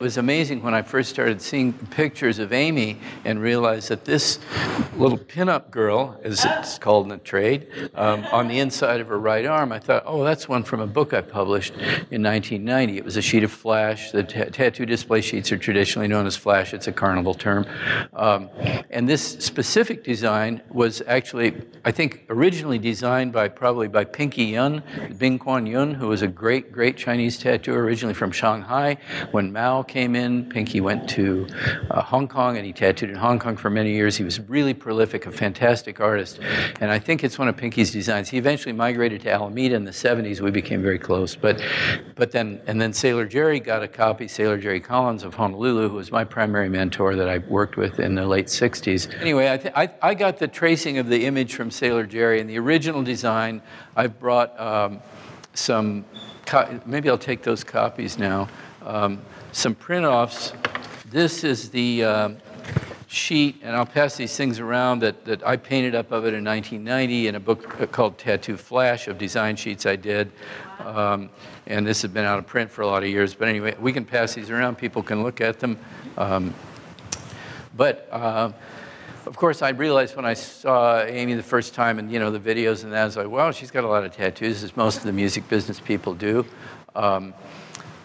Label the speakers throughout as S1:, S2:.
S1: It was amazing when I first started seeing pictures of Amy and realized that this little pinup girl, as it's called in the trade, um, on the inside of her right arm, I thought, oh, that's one from a book I published in 1990. It was a sheet of flash. The t- tattoo display sheets are traditionally known as flash, it's a carnival term. Um, and this specific design was actually, I think, originally designed by probably by Pinky Yun, Bing Quan Yun, who was a great, great Chinese tattooer originally from Shanghai. When Mao came in. Pinky went to uh, Hong Kong and he tattooed in Hong Kong for many years. He was really prolific, a fantastic artist. And I think it's one of Pinky's designs. He eventually migrated to Alameda in the 70s. We became very close. But, but then, and then Sailor Jerry got a copy, Sailor Jerry Collins of Honolulu, who was my primary mentor that I worked with in the late 60s. Anyway, I, th- I, I got the tracing of the image from Sailor Jerry. And the original design, I've brought um, some, co- maybe I'll take those copies now. Um, some print-offs. This is the uh, sheet, and I'll pass these things around that, that I painted up of it in 1990 in a book called Tattoo Flash of design sheets I did. Um, and this has been out of print for a lot of years. But anyway, we can pass these around. People can look at them. Um, but uh, of course, I realized when I saw Amy the first time and you know the videos and that, I was like, wow, she's got a lot of tattoos, as most of the music business people do. Um,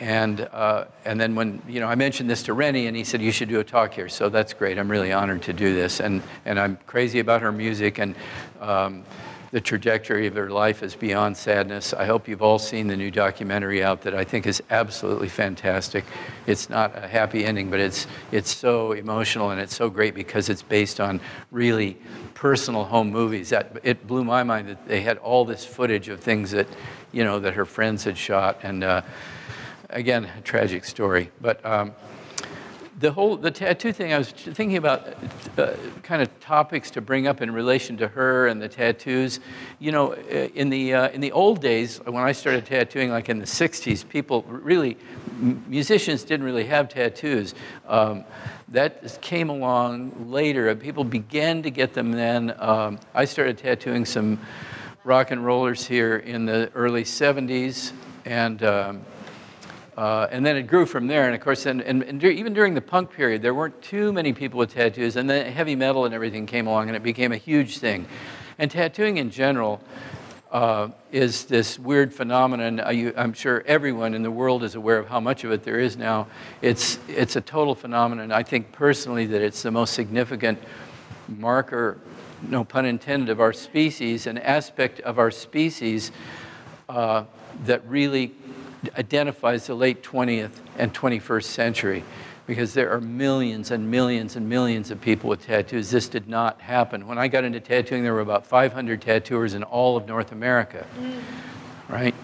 S1: and, uh, and then when, you know, I mentioned this to Rennie and he said, you should do a talk here. So that's great. I'm really honored to do this. And, and I'm crazy about her music and um, the trajectory of her life is beyond sadness. I hope you've all seen the new documentary out that I think is absolutely fantastic. It's not a happy ending, but it's, it's so emotional and it's so great because it's based on really personal home movies. That, it blew my mind that they had all this footage of things that, you know, that her friends had shot. And, uh, again, a tragic story. But um, the whole the tattoo thing, I was thinking about uh, kind of topics to bring up in relation to her and the tattoos. You know, uh, in the uh, in the old days when I started tattooing, like in the '60s, people really musicians didn't really have tattoos. Um, that came along later. People began to get them then. Um, I started tattooing some rock and rollers here in the early '70s, and um, uh, and then it grew from there. And of course, and, and, and, even during the punk period, there weren't too many people with tattoos. And then heavy metal and everything came along, and it became a huge thing. And tattooing in general uh, is this weird phenomenon. I'm sure everyone in the world is aware of how much of it there is now. It's, it's a total phenomenon. I think personally that it's the most significant marker, no pun intended, of our species, an aspect of our species uh, that really identifies the late 20th and 21st century because there are millions and millions and millions of people with tattoos. This did not happen. When I got into tattooing, there were about 500 tattooers in all of North America, mm. right?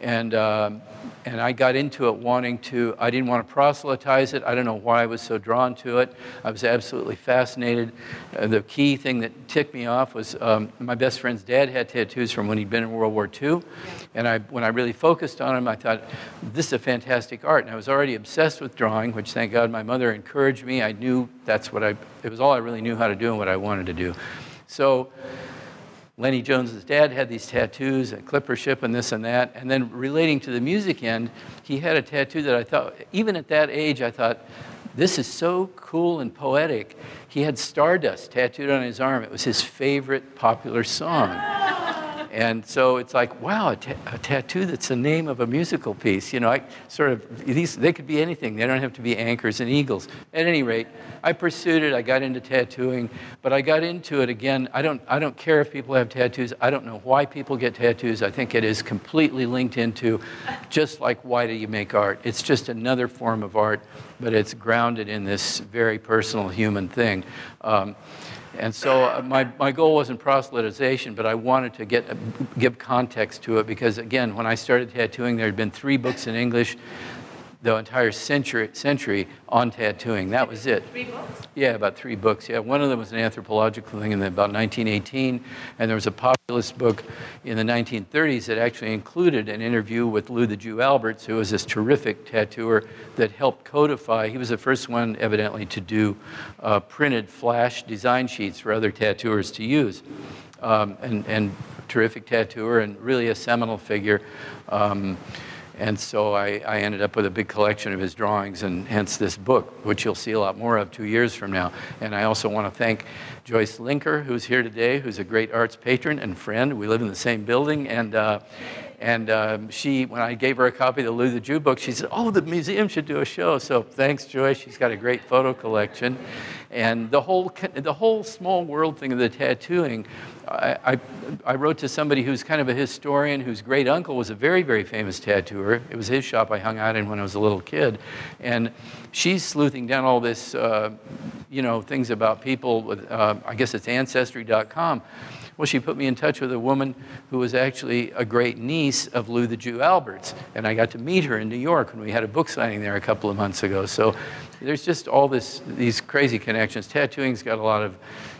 S1: And um, and I got into it wanting to, I didn't want to proselytize it. I don't know why I was so drawn to it. I was absolutely fascinated. Uh, the key thing that ticked me off was um, my best friend's dad had tattoos from when he'd been in World War II. And I, when I really focused on him, I thought, this is a fantastic art. And I was already obsessed with drawing, which thank God my mother encouraged me. I knew that's what I, it was all I really knew how to do and what I wanted to do. So, Lenny Jones's dad had these tattoos, a clipper ship and this and that. And then relating to the music end, he had a tattoo that I thought, even at that age, I thought, this is so cool and poetic. He had Stardust tattooed on his arm. It was his favorite popular song. And so it's like, wow, a, tattoo that's the name of a musical piece. You know, I sort of, these, they could be anything. They don't have to be anchors and eagles. At any rate, I pursued it. I got into tattooing, but I got into it again. I don't, I don't care if people have tattoos. I don't know why people get tattoos. I think it is completely linked into just like why do you make art? It's just another form of art, but it's grounded in this very personal human thing. Um, and so uh, my, my goal wasn't proselytization, but I wanted to get, give context to it because, again, when I started tattooing, there had been three books in English the entire century, century on tattooing. That was it.
S2: Three books?
S1: Yeah, about three books. Yeah, one of them was an anthropological thing in about 1918, and there was a populist book in the 1930s that actually included an interview with Lew the Jew Alberts, who was this terrific tattooer that helped codify. He was the first one, evidently, to do uh, printed flash design sheets for other tattooers to use. Um, and, and terrific tattooer and really a seminal figure. Um, and so I, I ended up with a big collection of his drawings, and hence this book, which you'll see a lot more of two years from now. And I also want to thank Joyce Linker, who's here today, who's a great arts patron and friend. We live in the same building, and uh, and um, she, when I gave her a copy of the Lew the Jew book, she said, "Oh, the museum should do a show." So thanks, Joyce. She's got a great photo collection, and the whole the whole small world thing of the tattooing I, I, I, wrote to somebody who's kind of a historian whose great uncle was a very, very famous tattooer. It was his shop I hung out in when I was a little kid. And she's sleuthing down all this, uh, you know, things about people with, uh, I guess it's ancestry.com. Well, she put me in touch with a woman who was actually a great niece of Lew the Jew Alberts. And I got to meet her in New York when we had a book signing there a couple of months ago. So there's just all this, these crazy connections. Tattooing's got a lot of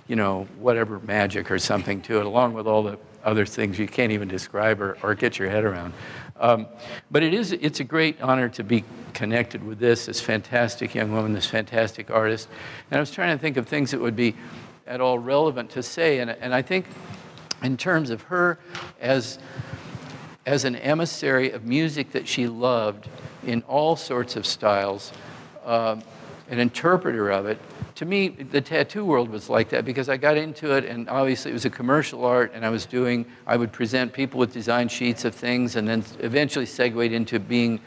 S1: you know, whatever magic or something to it, along with all the other things you can't even describe or, or get your head around. Um, but it is, it's a great honor to be connected with this, this fantastic young woman, this fantastic artist. And I was trying to think of things that would be at all relevant to say. And, and I think in terms of her as, as an emissary of music that she loved in all sorts of styles, uh, an interpreter of it, to me, the tattoo world was like that because I got into it, and obviously it was a commercial art, and I was doing, I would present people with design sheets of things, and then eventually segued into being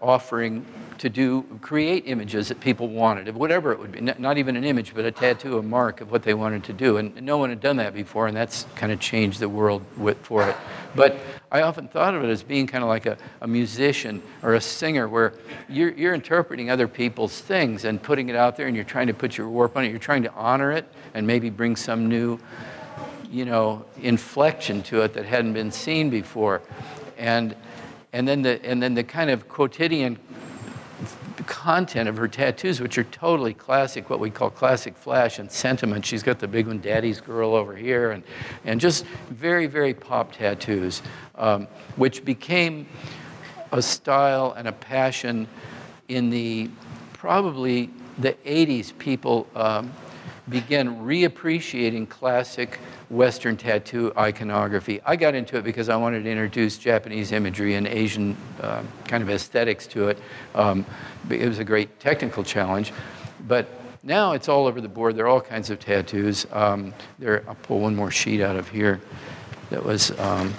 S1: offering to do create images that people wanted, whatever it would be. Not even an image, but a tattoo, a mark of what they wanted to do. And no one had done that before, and that's kind of changed the world with, for it. But I often thought of it as being kind of like a, a musician or a singer, where you're, you're interpreting other people's things and putting it out there, and you're trying to put your warp on it. You're trying to honor it and maybe bring some new, you know, inflection to it that hadn't been seen before. And and then the and then the kind of quotidian content of her tattoos, which are totally classic, what we call classic flash and sentiment. She's got the big one, Daddy's Girl, over here, and, and just very, very pop tattoos, um, which became a style and a passion in the probably the 80s. People um, began reappreciating classic Western tattoo iconography. I got into it because I wanted to introduce Japanese imagery and Asian uh, kind of aesthetics to it. Um, it was a great technical challenge. But now it's all over the board. There are all kinds of tattoos. Um, there, I'll pull one more sheet out of here. That was um,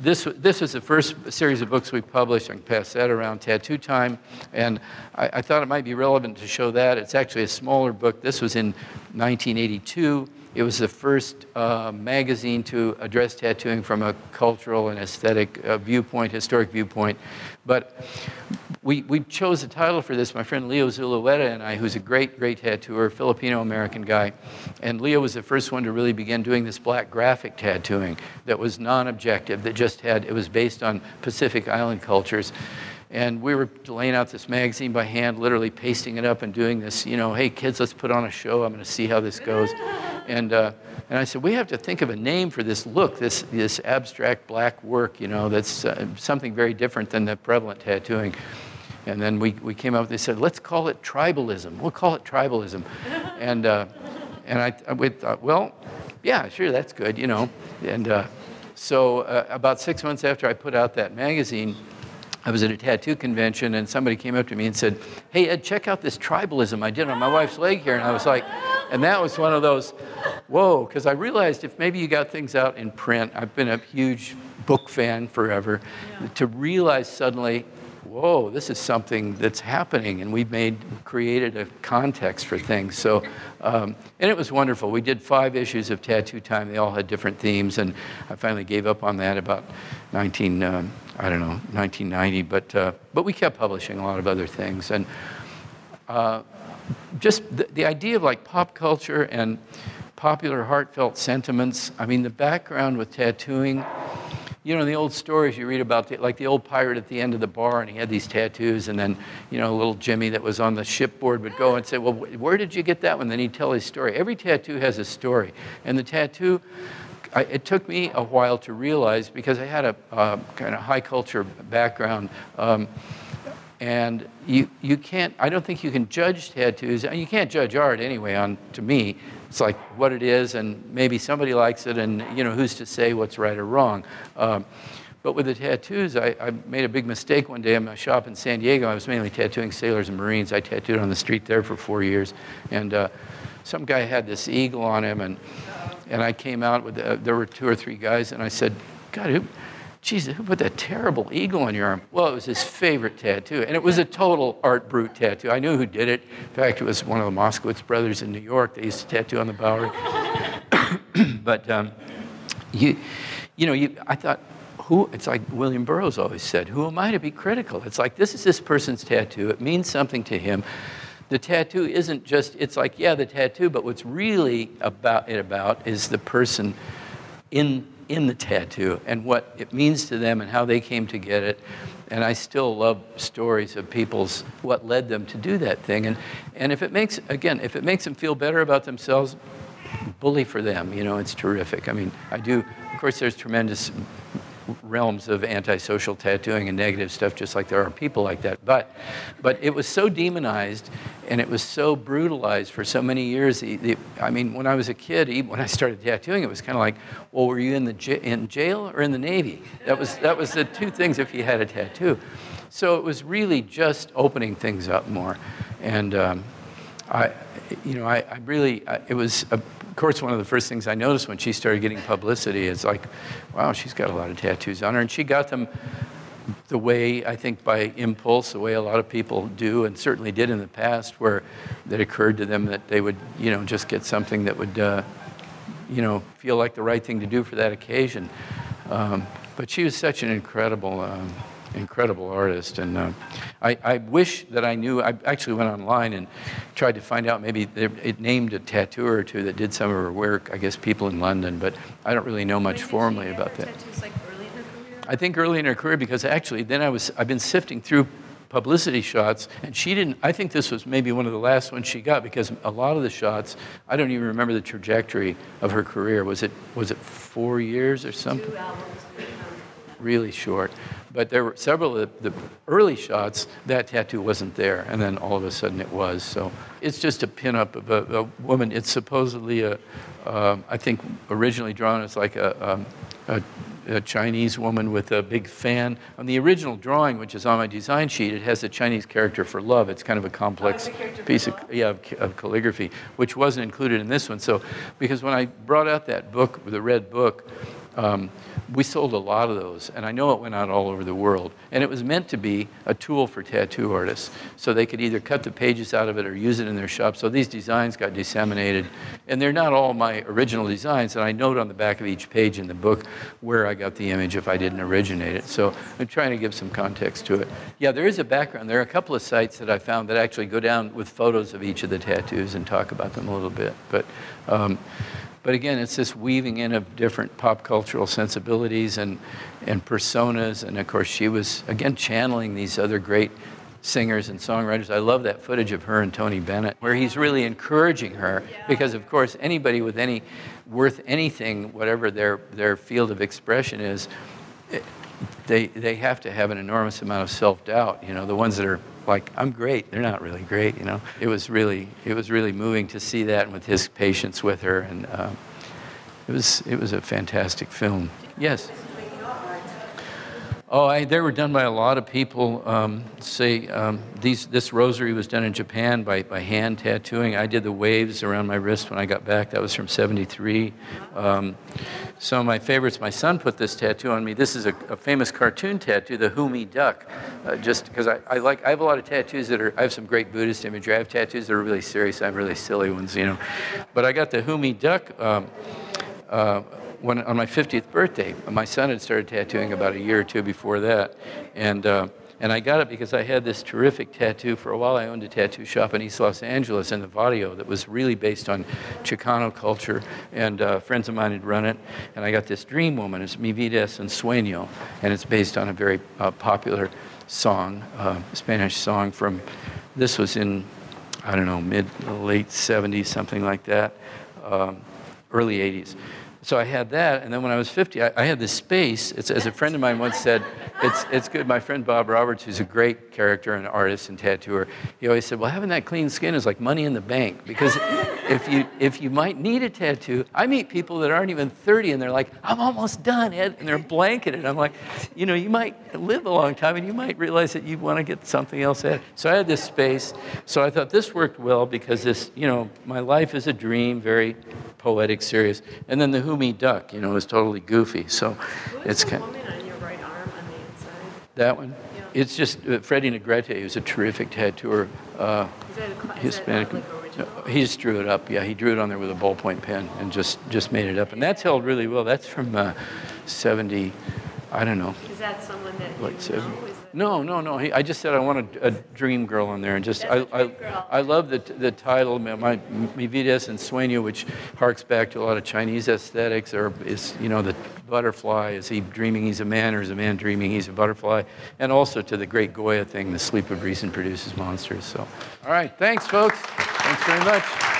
S1: this. This was the first series of books we published. I can pass that around. Tattoo Time, and I, I thought it might be relevant to show that. It's actually a smaller book. This was in 1982. It was the first uh, magazine to address tattooing from a cultural and aesthetic uh, viewpoint, historic viewpoint. But we, we chose the title for this, my friend Leo Zulueta and I, who's a great, great tattooer, Filipino American guy. And Leo was the first one to really begin doing this black graphic tattooing that was non objective, that just had, it was based on Pacific Island cultures. And we were laying out this magazine by hand, literally pasting it up and doing this, you know, hey kids, let's put on a show. I'm going to see how this goes. And, uh, and I said, we have to think of a name for this look, this, this abstract black work, you know, that's uh, something very different than the prevalent tattooing. And then we, we came up, they said, let's call it tribalism. We'll call it tribalism. and, uh, and I, I thought, well, yeah, sure, that's good, you know. And uh, so uh, about six months after I put out that magazine, I was at a tattoo convention and somebody came up to me and said, Hey, Ed, check out this tribalism I did on my wife's leg here. And I was like, and that was one of those, whoa, because I realized if maybe you got things out in print, I've been a huge book fan forever, yeah. to realize suddenly, whoa, this is something that's happening, and we've made created a context for things. So, um, and it was wonderful. We did five issues of Tattoo Time. They all had different themes, and I finally gave up on that about 19, um, I don't know, 1990. But uh, but we kept publishing a lot of other things, and. Uh, just the, the idea of like pop culture and popular heartfelt sentiments. I mean, the background with tattooing, you know, the old stories you read about, the, like the old pirate at the end of the bar, and he had these tattoos, and then, you know, little Jimmy that was on the shipboard would go and say, Well, where did you get that one? Then he'd tell his story. Every tattoo has a story. And the tattoo, I, it took me a while to realize because I had a uh, kind of high culture background. Um, and you, you can't, I don't think you can judge tattoos. And you can't judge art anyway, on, to me. It's like what it is, and maybe somebody likes it, and you know, who's to say what's right or wrong. Um, but with the tattoos, I, I, made a big mistake one day in my shop in San Diego. I was mainly tattooing sailors and Marines. I tattooed on the street there for four years. And uh, some guy had this eagle on him, and, and I came out with, uh, there were two or three guys, and I said, God, who, Jesus, who put that terrible eagle on your arm? Well, it was his favorite tattoo, and it was a total art brute tattoo. I knew who did it. In fact, it was one of the Moskowitz brothers in New York. They used to tattoo on the Bowery. but um, you, you know, you, I thought, who, it's like William Burroughs always said, who am I to be critical? It's like, this is this person's tattoo. It means something to him. The tattoo isn't just, it's like, yeah, the tattoo, but what's really about it about is the person in, in the tattoo and what it means to them and how they came to get it. And I still love stories of people's, what led them to do that thing. And, and if it makes, again, if it makes them feel better about themselves, bully for them, you know, it's terrific. I mean, I do, of course, there's tremendous realms of antisocial tattooing and negative stuff, just like there are people like that. But, but it was so demonized and it was so brutalized for so many years. I mean, when I was a kid, when I started tattooing, it was kind of like, well, were you in, the in jail or in the Navy? That was, that was the two things if you had a tattoo. So it was really just opening things up more. And um, I, you know, I, I really, I, it was of course, one of the first things I noticed when she started getting publicity is like, wow, she's got a lot of tattoos on her. And she got them the way, I think, by impulse, the way a lot of people do, and certainly did in the past, where it occurred to them that they would, you know, just get something that would, uh, you know, feel like the right thing to do for that occasion. Um, but she was such an incredible. Um, incredible artist. And uh, I, I, wish that I knew. I actually went online and tried to find out. Maybe it named a tattooer or two that did some of her work. I guess people in London, but I don't really know much formally about that.
S2: Tattoos, Like early in her career?
S1: I think early in her career because actually then I was I've been sifting through publicity shots and she didn't i think this was maybe one of the last ones she got because a lot of the shots i don't even remember the trajectory of her career was it was it four years or something really short but there were several of the, the, early shots, that tattoo wasn't there, and then all of a sudden it was. So it's just a pinup of a, a woman. It's supposedly a, um, I think originally drawn as like a, um, a, a, Chinese woman with a big fan. On the original drawing, which is on my design sheet, it has a Chinese character for love. It's kind of a complex
S2: oh,
S1: piece of, yeah, of, of calligraphy, which wasn't included in this one. So, because when I brought out that book, the red book, um, we sold a lot of those, and I know it went out all over the world. And it was meant to be a tool for tattoo artists, so they could either cut the pages out of it or use it in their shop. So these designs got disseminated, and they're not all my original designs. And I note on the back of each page in the book where I got the image if I didn't originate it. So I'm trying to give some context to it. Yeah, there is a background. There are a couple of sites that I found that actually go down with photos of each of the tattoos and talk about them a little bit. But um, but again, it's this weaving in of different pop cultural sensibilities and, and personas. And of course, she was, again, channeling these other great singers and songwriters. I love that footage of her and Tony Bennett, where he's really encouraging her because, of course, anybody with any worth anything, whatever their, their field of expression is, they, they have to have an enormous amount of self doubt. You know, the ones that are like, I'm great, they're not really great. You know, it was really it was really moving to see that and with his patience with her, and uh, it was it was a fantastic film. Yes. Oh, I, they were done by a lot of people. Um, say um, these, this rosary was done in Japan by, by hand tattooing. I did the waves around my wrist when I got back. That was from '73. Um, some of my favorites. My son put this tattoo on me. This is a, a famous cartoon tattoo, the Humi duck. Uh, just because I, I like, I have a lot of tattoos that are. I have some great Buddhist imagery. I have tattoos that are really serious. I have really silly ones, you know. But I got the Humi duck. Um, uh, when, on my 50th birthday. My son had started tattooing about a year or two before that. And, uh, and I got it because I had this terrific tattoo. For a while, I owned a tattoo shop in East Los Angeles in the Barrio that was really based on Chicano culture. And uh, friends of mine had run it. And I got this dream woman. It's Mi Vida es un Sueño. And it's based on a very uh, popular song, uh, Spanish song from, this was in, I don't know, mid, late 70s, something like that, um, early 80s. So I had that, and then when I was 50, I, I had this space. It's, as a friend of mine once said, it's, it's good. My friend Bob Roberts, who's a great character and artist and tattooer, he always said, well, having that clean skin is like money in the bank because if you if you might need a tattoo, I meet people that aren't even 30 and they're like, I'm almost done, Ed, and they're blanketed. I'm like, you know, you might live a long time and you might realize that you want to get something else Ed. So I had this space. So I thought this worked well because this, you know, my life is a dream, very poetic, serious. And then the Me Duck, you know, is totally goofy. So it's kind
S2: woman on your right arm on the inside?
S1: that one.
S2: Yeah.
S1: It's just uh, Freddie Negrete, who's a terrific tattooer. Uh,
S2: a,
S1: Hispanic.
S2: like?
S1: He just drew it up. Yeah, he drew it on there with a ballpoint pen and just just made it up. And that's held really well. That's from uh, 70, I don't know.
S2: Is that someone that you
S1: Like
S2: know?
S1: No, no, no. He, I just said I want a, a dream girl on there, and just I,
S2: a
S1: I. I love the the title, my, my Mi Vidas en Sueño, which harks back to a lot of Chinese aesthetics, or is you know the butterfly. Is he dreaming he's a man, or is a man dreaming he's a butterfly? And also to the great Goya thing, the sleep of reason produces monsters. So, all right, thanks, folks. Thanks very much.